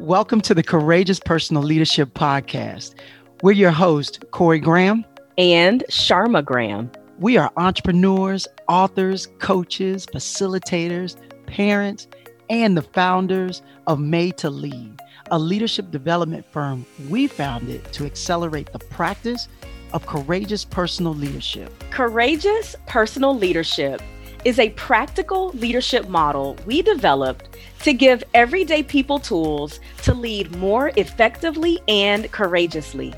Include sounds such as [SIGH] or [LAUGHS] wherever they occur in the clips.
Welcome to the Courageous Personal Leadership Podcast. We're your host, Corey Graham and Sharma Graham. We are entrepreneurs, authors, coaches, facilitators, parents, and the founders of Made to Lead, a leadership development firm we founded to accelerate the practice of courageous personal leadership. Courageous personal leadership is a practical leadership model we developed to give everyday people tools to lead more effectively and courageously.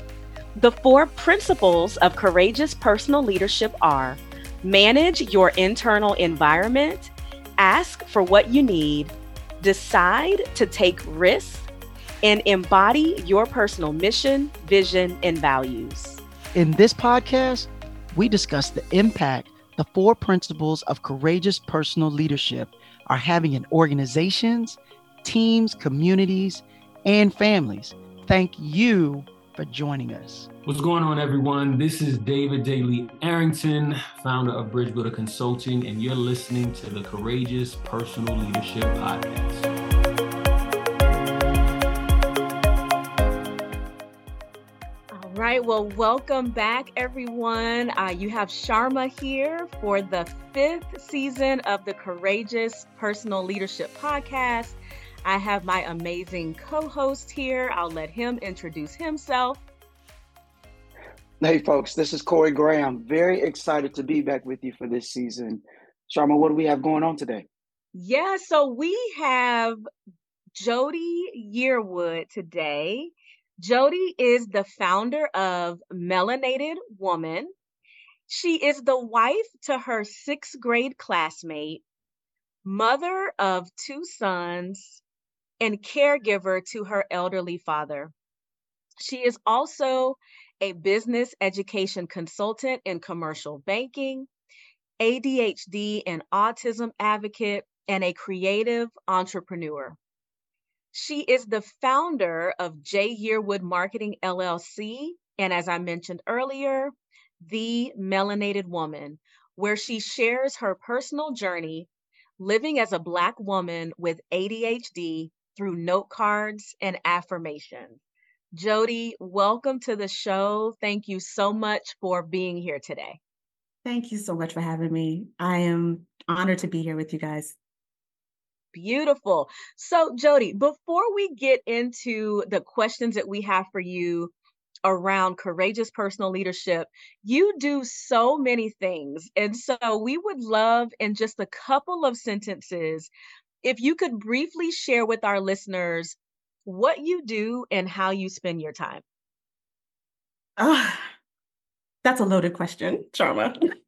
The four principles of courageous personal leadership are manage your internal environment, ask for what you need, decide to take risks, and embody your personal mission, vision, and values. In this podcast, we discuss the impact the four principles of courageous personal leadership are having in organizations, teams, communities, and families. Thank you for joining us. What's going on, everyone? This is David Daly Arrington, founder of Bridge Builder Consulting, and you're listening to the Courageous Personal Leadership Podcast. Right. Well, welcome back, everyone. Uh, you have Sharma here for the fifth season of the Courageous Personal Leadership Podcast. I have my amazing co host here. I'll let him introduce himself. Hey, folks, this is Corey Graham. Very excited to be back with you for this season. Sharma, what do we have going on today? Yeah, so we have Jody Yearwood today. Jody is the founder of MelanADHD Woman. She is the wife to her sixth grade classmate, mother of two sons, and caregiver to her elderly father. She is also a business execution consultant in commercial banking, ADHD and autism advocate, and a creative entrepreneur. She is the founder of J. Yearwood Marketing LLC. And as I mentioned earlier, The MelanADHD Woman, where she shares her personal journey living as a Black woman with ADHD through note cards and affirmations. Jody, welcome to the show. Thank you so much for being here today. Thank you so much for having me. I am honored to be here with you guys. Beautiful. So, Jody, before we get into the questions that we have for you around courageous personal leadership, you do so many things. And so, we would love in just a couple of sentences if you could briefly share with our listeners what you do and how you spend your time. Oh, that's a loaded question, Sharma. [LAUGHS]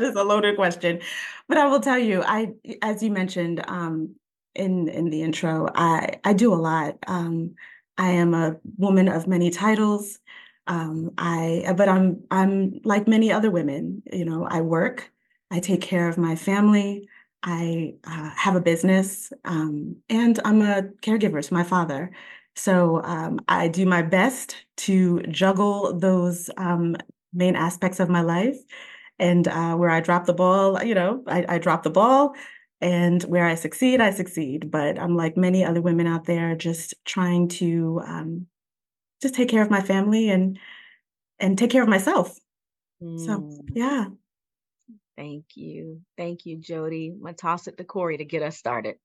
that is a loaded question. But I will tell you, I as you mentioned um, in in the intro, I I do a lot. Um, I am a woman of many titles. Um, I but I'm I'm like many other women. You know, I work. I take care of my family. I uh, have a business, um, and I'm a caregiver to my father. So um, I do my best to juggle those um, main aspects of my life and uh, where I drop the ball, you know, I, I drop the ball. And where I succeed, I succeed. But I'm like many other women out there, just trying to um, just take care of my family and and take care of myself. Mm. So yeah. Thank you. Thank you, Jody. I'm gonna toss it to Corey to get us started.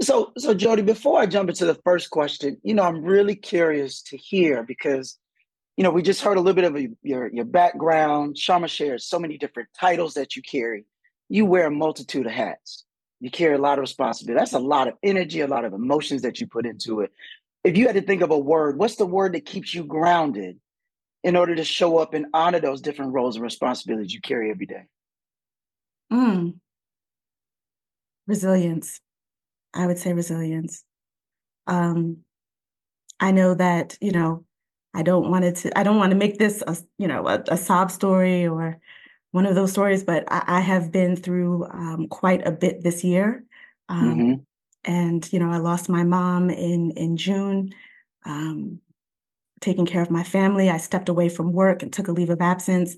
So, so Jody, before I jump into the first question, you know, I'm really curious to hear because you know, we just heard a little bit of a, your your background. Sharma shares so many different titles that you carry. You wear a multitude of hats. You carry a lot of responsibility. That's a lot of energy, a lot of emotions that you put into it. If you had to think of a word, what's the word that keeps you grounded in order to show up and honor those different roles and responsibilities you carry every day? Mm. Resilience. I would say resilience. Um, I know that, you know, I don't want it to, I don't want to make this a, you know, a, a sob story or one of those stories, but I, I have been through um, quite a bit this year. Um, mm-hmm. And, you know, I lost my mom in, in June, um, taking care of my family. I stepped away from work and took a leave of absence.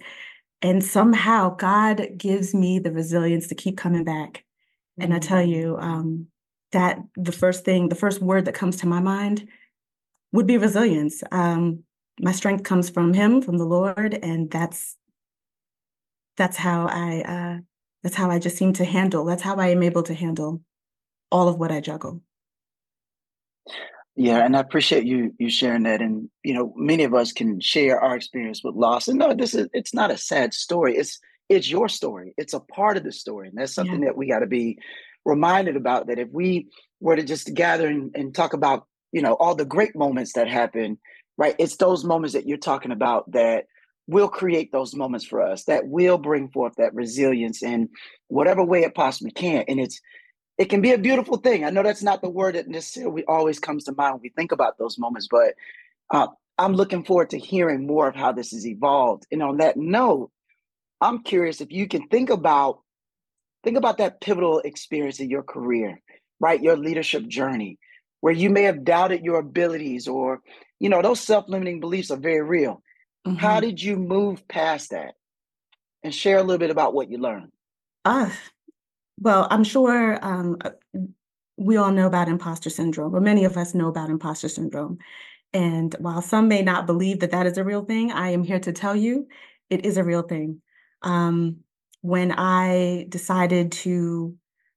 And somehow God gives me the resilience to keep coming back. Mm-hmm. And I tell mm-hmm. you, um, that the first thing, the first word that comes to my mind would be resilience. Um, my strength comes from Him, from the Lord, and that's that's how I uh, that's how I just seem to handle. That's how I am able to handle all of what I juggle. Yeah, and I appreciate you you sharing that. And you know, many of us can share our experience with loss. And no, this is it's not a sad story. It's it's your story. It's a part of the story, and that's something yeah. that we got to be reminded about. That if we were to just gather and, and talk about you know all the great moments that happen, right? It's those moments that you're talking about that will create those moments for us that will bring forth that resilience in whatever way it possibly can. And it's it can be a beautiful thing. I know that's not the word that necessarily always comes to mind when we think about those moments, but uh, I'm looking forward to hearing more of how this has evolved. And on that note, I'm curious if you can think about think about that pivotal experience in your career, right? Your leadership journey, where you may have doubted your abilities, or you know those self-limiting beliefs are very real. Mm-hmm. How did you move past that? And share a little bit about what you learned. Uh, well, I'm sure um, uh, we all know about imposter syndrome, or many of us know about imposter syndrome. And while some may not believe that that is a real thing, I am here to tell you it is a real thing. Um, when I decided to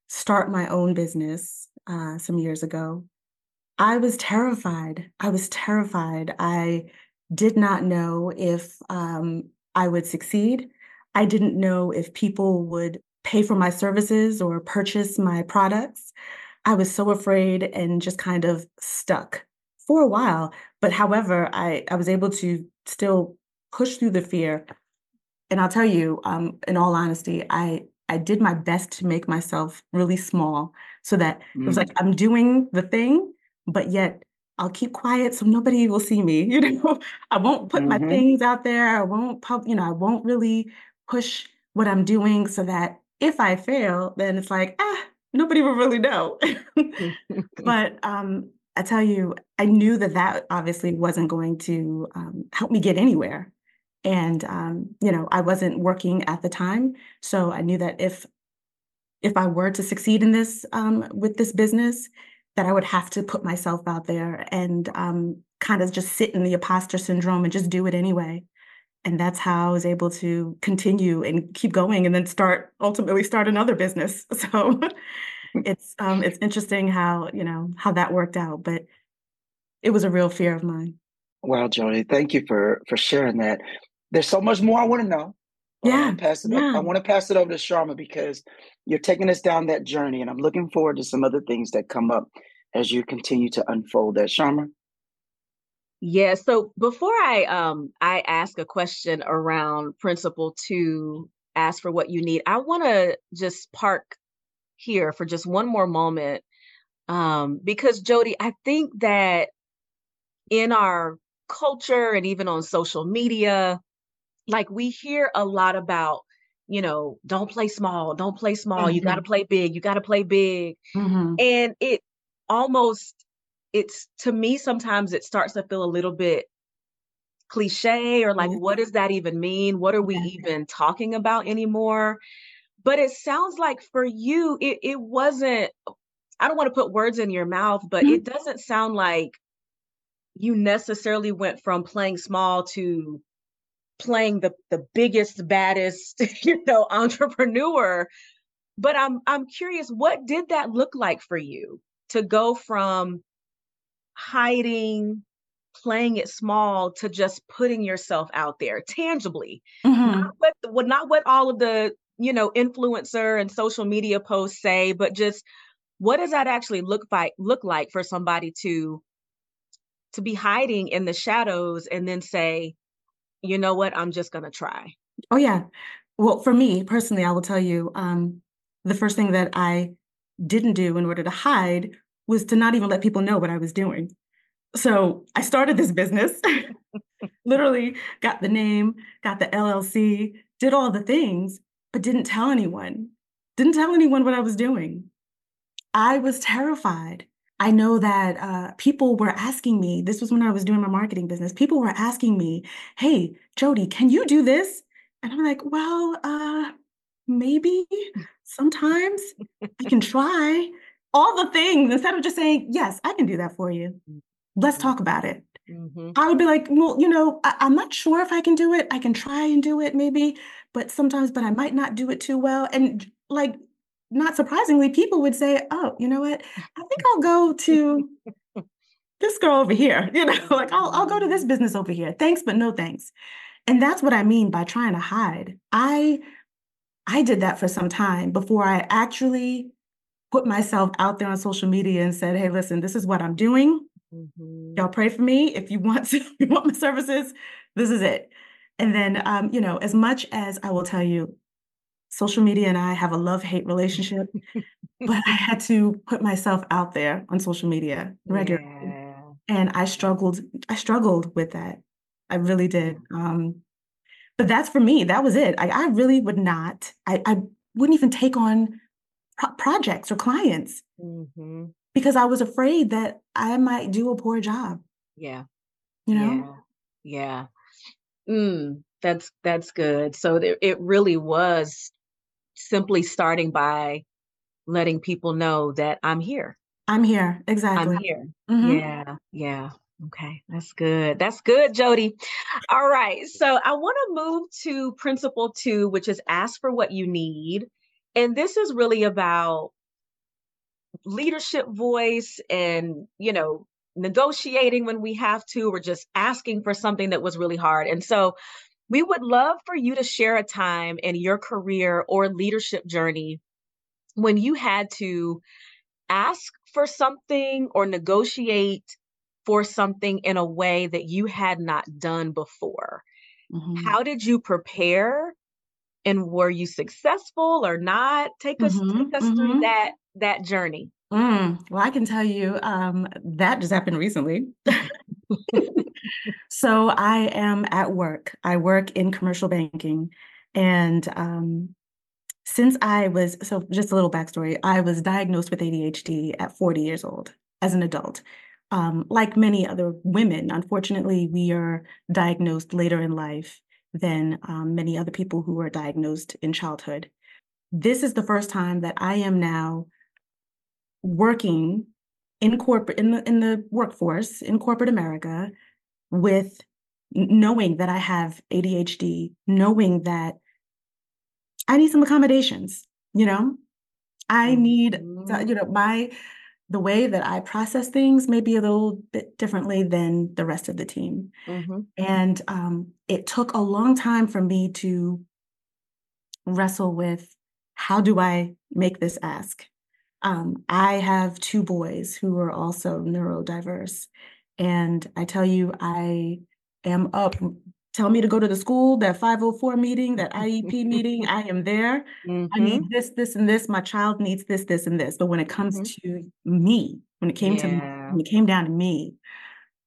start my own business uh, some years ago, I was terrified. I was terrified. I did not know if um, I would succeed. I didn't know if people would pay for my services or purchase my products. I was so afraid and just kind of stuck for a while. But however, I, I was able to still push through the fear. And I'll tell you, um, in all honesty, I I did my best to make myself really small so that mm. it was like mm. I'm doing the thing, but yet I'll keep quiet so nobody will see me. [LAUGHS] You know, I won't put mm-hmm. my things out there. I won't pub, you know, I won't really push what I'm doing so that if I fail, then it's like, ah, nobody will really know. [LAUGHS] [LAUGHS] but um, I tell you, I knew that that obviously wasn't going to um, help me get anywhere. And um, you know, I wasn't working at the time, so I knew that if if I were to succeed in this um, with this business, that I would have to put myself out there and um, kind of just sit in the imposter syndrome and just do it anyway and that's how I was able to continue and keep going and then start ultimately start another business. [LAUGHS] So it's um it's interesting how, you know, how that worked out, but it was a real fear of mine. Well, Jody, thank you for for sharing that. There's so much more I want to know. Yeah. I pass it yeah. I want to pass it over to Sharma because you're taking us down that journey and I'm looking forward to some other things that come up as you continue to unfold that. Sharma? Yeah. So before I um I ask a question around principle to ask for what you need, I want to just park here for just one more moment. Um, because Jody, I think that in our culture and even on social media, like we hear a lot about, you know, don't play small, don't play small, mm-hmm. you got to play big, you got to play big. Mm-hmm. And it almost it's to me sometimes it starts to feel a little bit cliche or like what does that even mean what are we even talking about anymore but it sounds like for you it, it wasn't i don't want to put words in your mouth but mm-hmm. it doesn't sound like you necessarily went from playing small to playing the the biggest baddest [LAUGHS] you know entrepreneur but i'm i'm curious what did that look like for you to go from hiding, playing it small to just putting yourself out there tangibly. Mm-hmm. Not what, not what all of the, you know, influencer and social media posts say, but just what does that actually look like look like for somebody to to be hiding in the shadows and then say, you know what, I'm just gonna try. Oh yeah. Well, for me personally, I will tell you, um, the first thing that I didn't do in order to hide was to not even let people know what I was doing. So I started this business, [LAUGHS] literally got the name, got the LLC, did all the things, but didn't tell anyone, didn't tell anyone what I was doing. I was terrified. I know that uh, people were asking me, this was when I was doing my marketing business, people were asking me, hey, Jody, can you do this? And I'm like, well, uh, maybe sometimes I can try all the things instead of just saying, Yes, I can do that for you. Let's talk about it. Mm-hmm. I would be like, Well, you know, I- I'm not sure if I can do it. I can try and do it maybe, but sometimes, but I might not do it too well. And like, not surprisingly, people would say, Oh, you know what? I think I'll go to this girl over here, [LAUGHS] you know, [LAUGHS] like I'll, I'll go to this business over here. Thanks, but no thanks. And that's what I mean by trying to hide. I I did that for some time before I actually put myself out there on social media and said, "Hey, listen, this is what I'm doing. Mm-hmm. Y'all pray for me. If you want [LAUGHS] to, if you want my services, this is it." And then, um, you know, as much as I will tell you, social media and I have a love hate relationship, [LAUGHS] but I had to put myself out there on social media regularly, yeah. and I struggled. I struggled with that. I really did. Um, but that's for me. That was it. I, I really would not. I, I wouldn't even take on pro- projects or clients mm-hmm. because I was afraid that I might do a poor job. Yeah. You know. Yeah. yeah. Mm, that's that's good. So there, it really was simply starting by letting people know that I'm here. I'm here. Exactly. I'm here. Mm-hmm. Yeah. Yeah. Okay, that's good. That's good, Jody. All right. So I want to move to principle two, which is ask for what you need. And this is really about leadership voice and, you know, negotiating when we have to, or just asking for something that was really hard. And so we would love for you to share a time in your career or leadership journey when you had to ask for something or negotiate for something in a way that you had not done before. Mm-hmm. How did you prepare? And were you successful or not? Take us mm-hmm. take us mm-hmm. through that that journey. Mm. Well, I can tell you um, that just happened recently. [LAUGHS] so I am at work. I work in commercial banking, and um, since I was so just a little backstory, I was diagnosed with ADHD at 40 years old as an adult um, like many other women, unfortunately, we are diagnosed later in life than um, many other people who are diagnosed in childhood. This is the first time that I am now working in corporate in the in the workforce in corporate America with knowing that I have ADHD, knowing that I need some accommodations, you know? I need, mm-hmm. you know, my the way that I process things may be a little bit differently than the rest of the team. Mm-hmm. And um, it took a long time for me to wrestle with how do I make this ask? Um, I have two boys who are also neurodiverse. And I tell you, I am up tell me to go to the school, that 504 meeting, that IEP [LAUGHS] meeting, I am there. Mm-hmm. I need mm-hmm. this, this, and this. My child needs this, this, and this. But when it comes mm-hmm. to me, when it came yeah. to me, when it came down to me,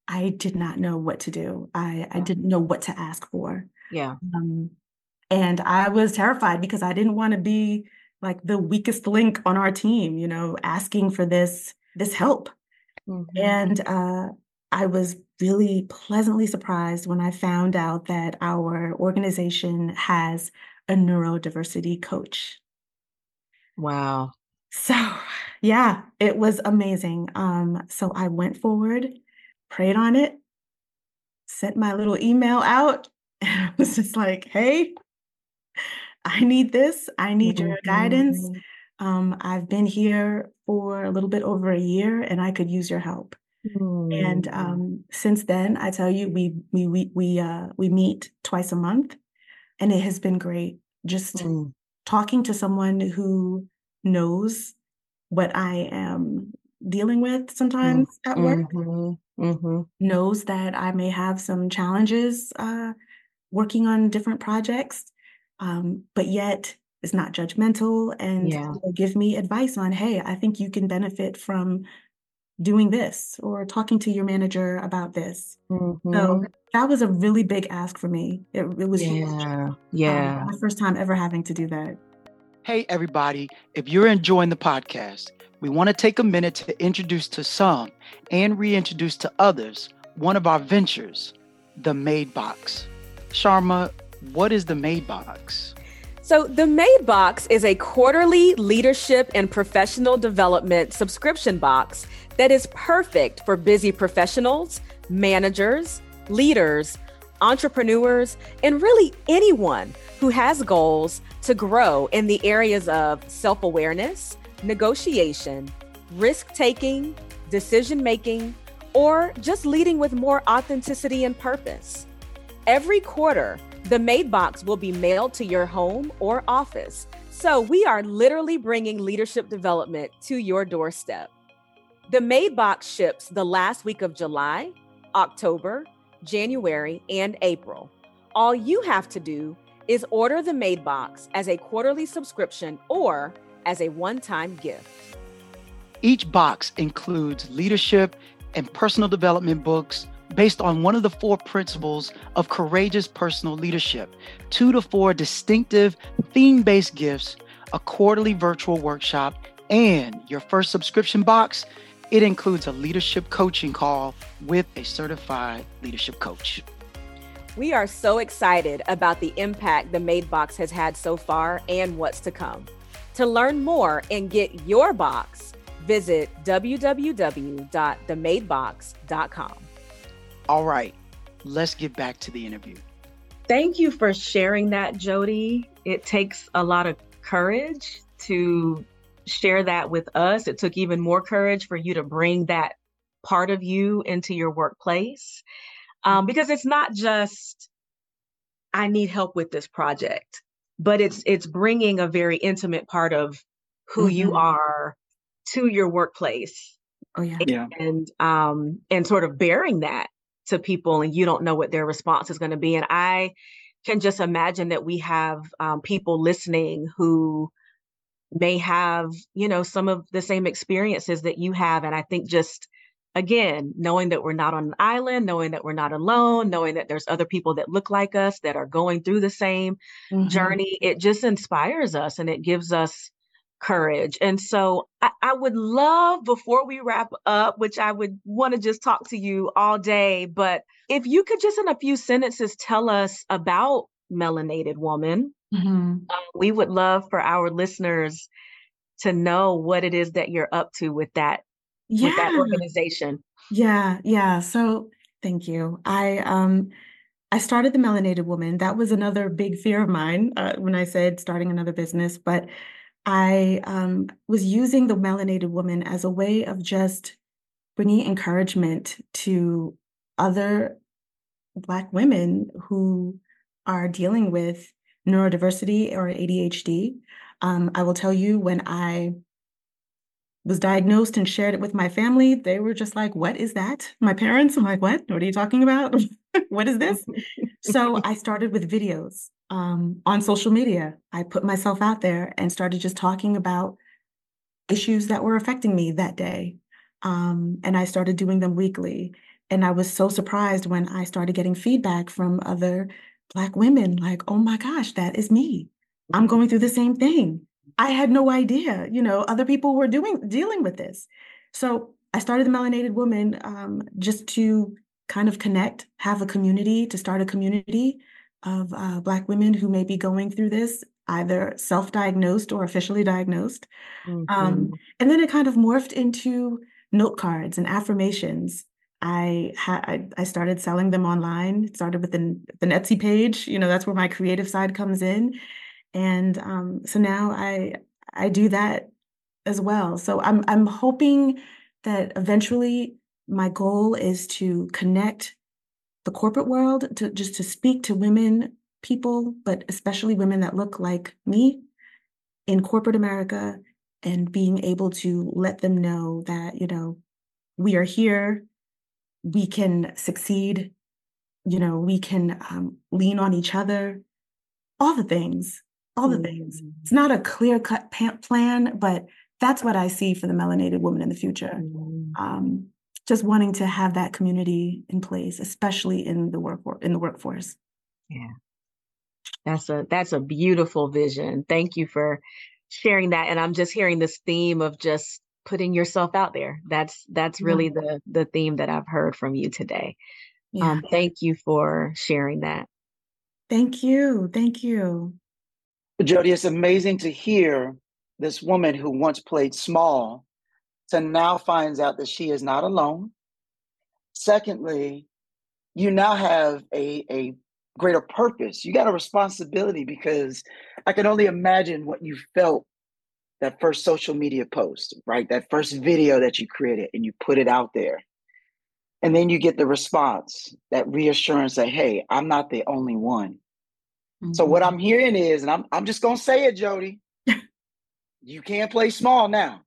I did not know what to do. I, I didn't know what to ask for. Yeah. Um, and I was terrified because I didn't want to be like the weakest link on our team, you know, asking for this this help. Mm-hmm. And uh, I was really pleasantly surprised when I found out that our organization has a neurodiversity coach. Wow. So, [SIGHS] yeah, it was amazing. Um, so I went forward, prayed on it, sent my little email out, [LAUGHS] and I was just like, hey, I need this. I need your guidance. Um, I've been here for a little bit over a year and I could use your help. And mm. um, since then, I tell you, we we we we uh, we meet twice a month, and it has been great. Just mm. talking to someone who knows what I am dealing with sometimes mm. at work, mm-hmm. Mm-hmm. knows that I may have some challenges uh, working on different projects, um, but yet is not judgmental and yeah. give me advice on, hey, I think you can benefit from doing this or talking to your manager about this. Mm-hmm. So that was a really big ask for me. It, it was yeah, huge. yeah. Um, my first time ever having to do that. Hey, everybody! If you're enjoying the podcast, we want to take a minute to introduce to some and reintroduce to others one of our ventures, the Made Box. Sharma, what is the Made Box? So, the Made Box is a quarterly leadership and professional development subscription box that is perfect for busy professionals, managers, leaders, entrepreneurs, and really anyone who has goals to grow in the areas of self awareness, negotiation, risk taking, decision making, or just leading with more authenticity and purpose. Every quarter, the Made Box will be mailed to your home or office. So we are literally bringing leadership development to your doorstep. The Made Box ships the last week of July, October, January, and April. All you have to do is order the Made Box as a quarterly subscription or as a one time gift. Each box includes leadership and personal development books based on one of the four principles of courageous personal leadership, two to four distinctive theme based gifts, a quarterly virtual workshop, and your first subscription box. It includes a leadership coaching call with a certified leadership coach. We are so excited about the impact the Made Box has had so far and what's to come. To learn more and get your box, visit www.themadebox.com. All right, let's get back to the interview. Thank you for sharing that, Jody. It takes a lot of courage to share that with us. It took even more courage for you to bring that part of you into your workplace um, because it's not just I need help with this project, but it's it's bringing a very intimate part of who mm-hmm. you are to your workplace. Oh yeah. And, yeah. and um and sort of bearing that to people and you don't know what their response is going to be. And I can just imagine that we have um, people listening who may have, you know, some of the same experiences that you have. And I think just, again, knowing that we're not on an island, knowing that we're not alone, knowing that there's other people that look like us that are going through the same mm-hmm. journey, it just inspires us and it gives us courage. And so I, I, would love before we wrap up, which I would want to just talk to you all day, but if you could just in a few sentences tell us about MelanADHD Woman, mm-hmm. uh, we would love for our listeners to know what it is that you're up to with that yeah. with that organization. Yeah, yeah. So thank you. I um I started the MelanADHD Woman. That was another big fear of mine uh, when I said starting another business, but I um, was using the melanADHD woman as a way of just bringing encouragement to other Black women who are dealing with neurodiversity or ADHD. Um, I will tell you, when I was diagnosed and shared it with my family, they were just like, What is that? My parents, I'm like, What? What are you talking about? [LAUGHS] what is this? so I started with videos um, on social media. I put myself out there and started just talking about issues that were affecting me that day. Um, and I started doing them weekly. And I was so surprised when I started getting feedback from other Black women like, oh my gosh, that is me. I'm mm-hmm. going through the same thing. I had no idea, you know, other people were doing dealing with this. So I started the MelanADHD Woman um, just to kind of connect, have a community, to start a community of uh, Black women who may be going through this, either self diagnosed or officially diagnosed. Um, mm-hmm. Um, and then it kind of morphed into note cards and affirmations. I, ha- I, I started selling them online. It started with the, the Etsy page. You know, that's where my creative side comes in. And um, so now I I do that as well. So I'm I'm hoping that eventually my goal is to connect the corporate world to just to speak to women people but especially women that look like me in corporate america and being able to let them know that you know we are here we can succeed you know we can um, lean on each other all the things all the mm-hmm. things it's not a clear cut plan but that's what i see for the melanADHD woman in the future mm-hmm. um, just wanting to have that community in place, especially in the work in the workforce. Yeah. That's a that's a beautiful vision. Thank you for sharing that. And I'm just hearing this theme of just putting yourself out there. That's that's really the the theme that I've heard from you today. Yeah. Um, thank you for sharing that. Thank you. Thank you. Jody, it's amazing to hear this woman who once played small to now finds out that she is not alone. Secondly, you now have a, a greater purpose. You got a responsibility because I can only imagine what you felt that first social media post, right? That first video that you created and you put it out there. And then you get the response, that reassurance that, hey, I'm not the only one. Mm-hmm. So what mm-hmm. I'm hearing is, and I'm I'm just gonna say it, Jody, [LAUGHS] you can't play small now.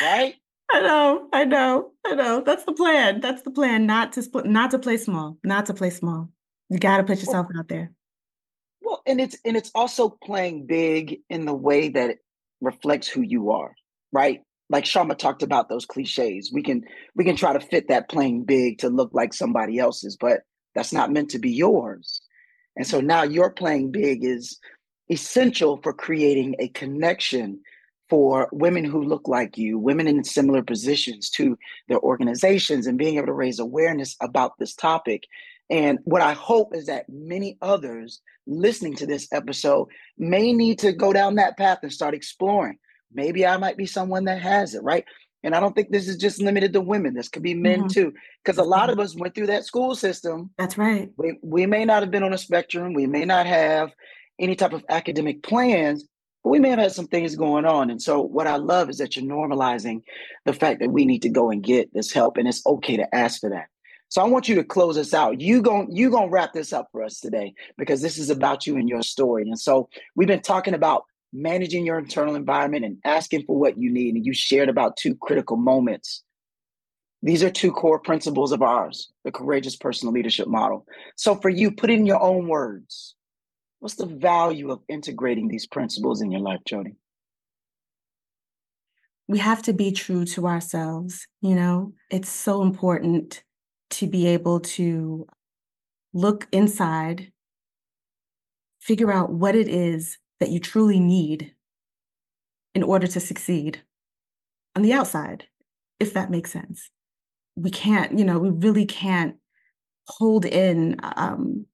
right? [LAUGHS] I know, I know, I know. That's the plan. That's the plan. Not to split, not to play small. Not to play small. You got to put yourself out there. And it's and it's also playing big in the way that it reflects who you are, right? Like Sharma talked about those cliches. We can we can try to fit that playing big to look like somebody else's, but that's not meant to be yours. And so now your playing big is essential for creating a connection for women who look like you, women in similar positions to their organizations, and being able to raise awareness about this topic. And what I hope is that many others listening to this episode may need to go down that path and start exploring. Maybe I might be someone that has it, right? And I don't think this is just limited to women. This could be men mm-hmm. too. Because a lot of us went through that school system. That's right. We, we may not have been on a spectrum. We may not have any type of academic plans, but we may have had some things going on. And so what I love is that you're normalizing the fact that we need to go and get this help and it's okay to ask for that. So I want you to close us out. You going you going to wrap this up for us today because this is about you and your story. And so we've been talking about managing your internal environment and asking for what you need and you shared about two critical moments. These are two core principles of ours, the courageous personal leadership model. So for you, put in your own words. What's the value of integrating these principles in your life, Jody? We have to be true to ourselves. You know, it's so important to be able to look inside, figure out what it is that you truly need in order to succeed on the outside, if that makes sense. We can't, you know, we really can't hold in um,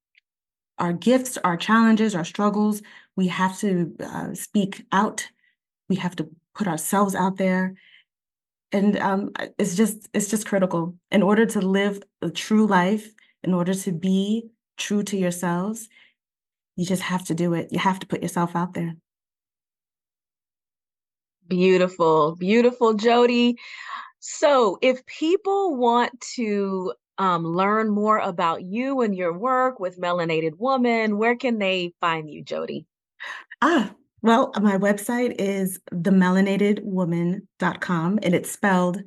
our gifts, our challenges, our struggles. We have to uh, speak out. We have to put ourselves out there. And um, it's just it's just critical in order to live a true life, in order to be true to yourselves. You just have to do it. You have to put yourself out there. Beautiful, beautiful, Jody. So, if people want to um, learn more about you and your work with MelanADHD Woman, where can they find you, Jody? Ah, well, my website is themelanADHDwoman.com and it's spelled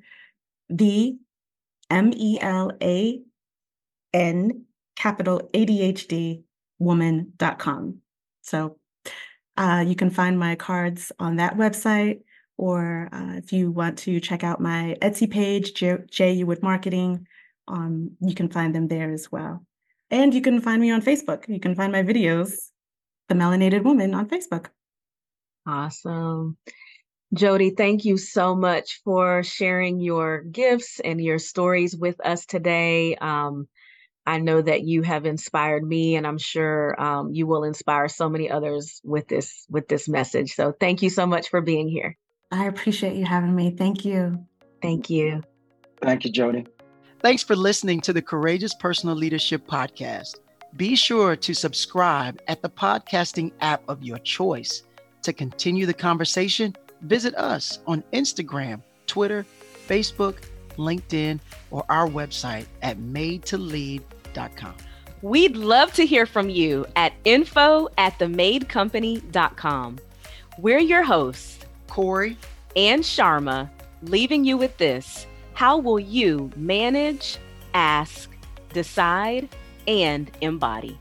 the M E L A N capital ADHD woman.com. So uh, you can find my cards on that website, or uh, if you want to check out my Etsy page, J, J Wood Marketing, um, you can find them there as well. And you can find me on Facebook. You can find my videos, The MelanADHD Woman, on Facebook. Awesome. Jody, thank you so much for sharing your gifts and your stories with us today. Um, I know that you have inspired me, and I'm sure um, you will inspire so many others with this with this message. So, thank you so much for being here. I appreciate you having me. Thank you. Thank you. Thank you, Jody. Thanks for listening to the Courageous Personal Leadership Podcast. Be sure to subscribe at the podcasting app of your choice. To continue the conversation, visit us on Instagram, Twitter, Facebook, LinkedIn, or our website at madetolead.com. We'd love to hear from you at info at themadcompany.com. We're your hosts, Corey and Sharma, leaving you with this. How will you manage, ask, decide, and embody?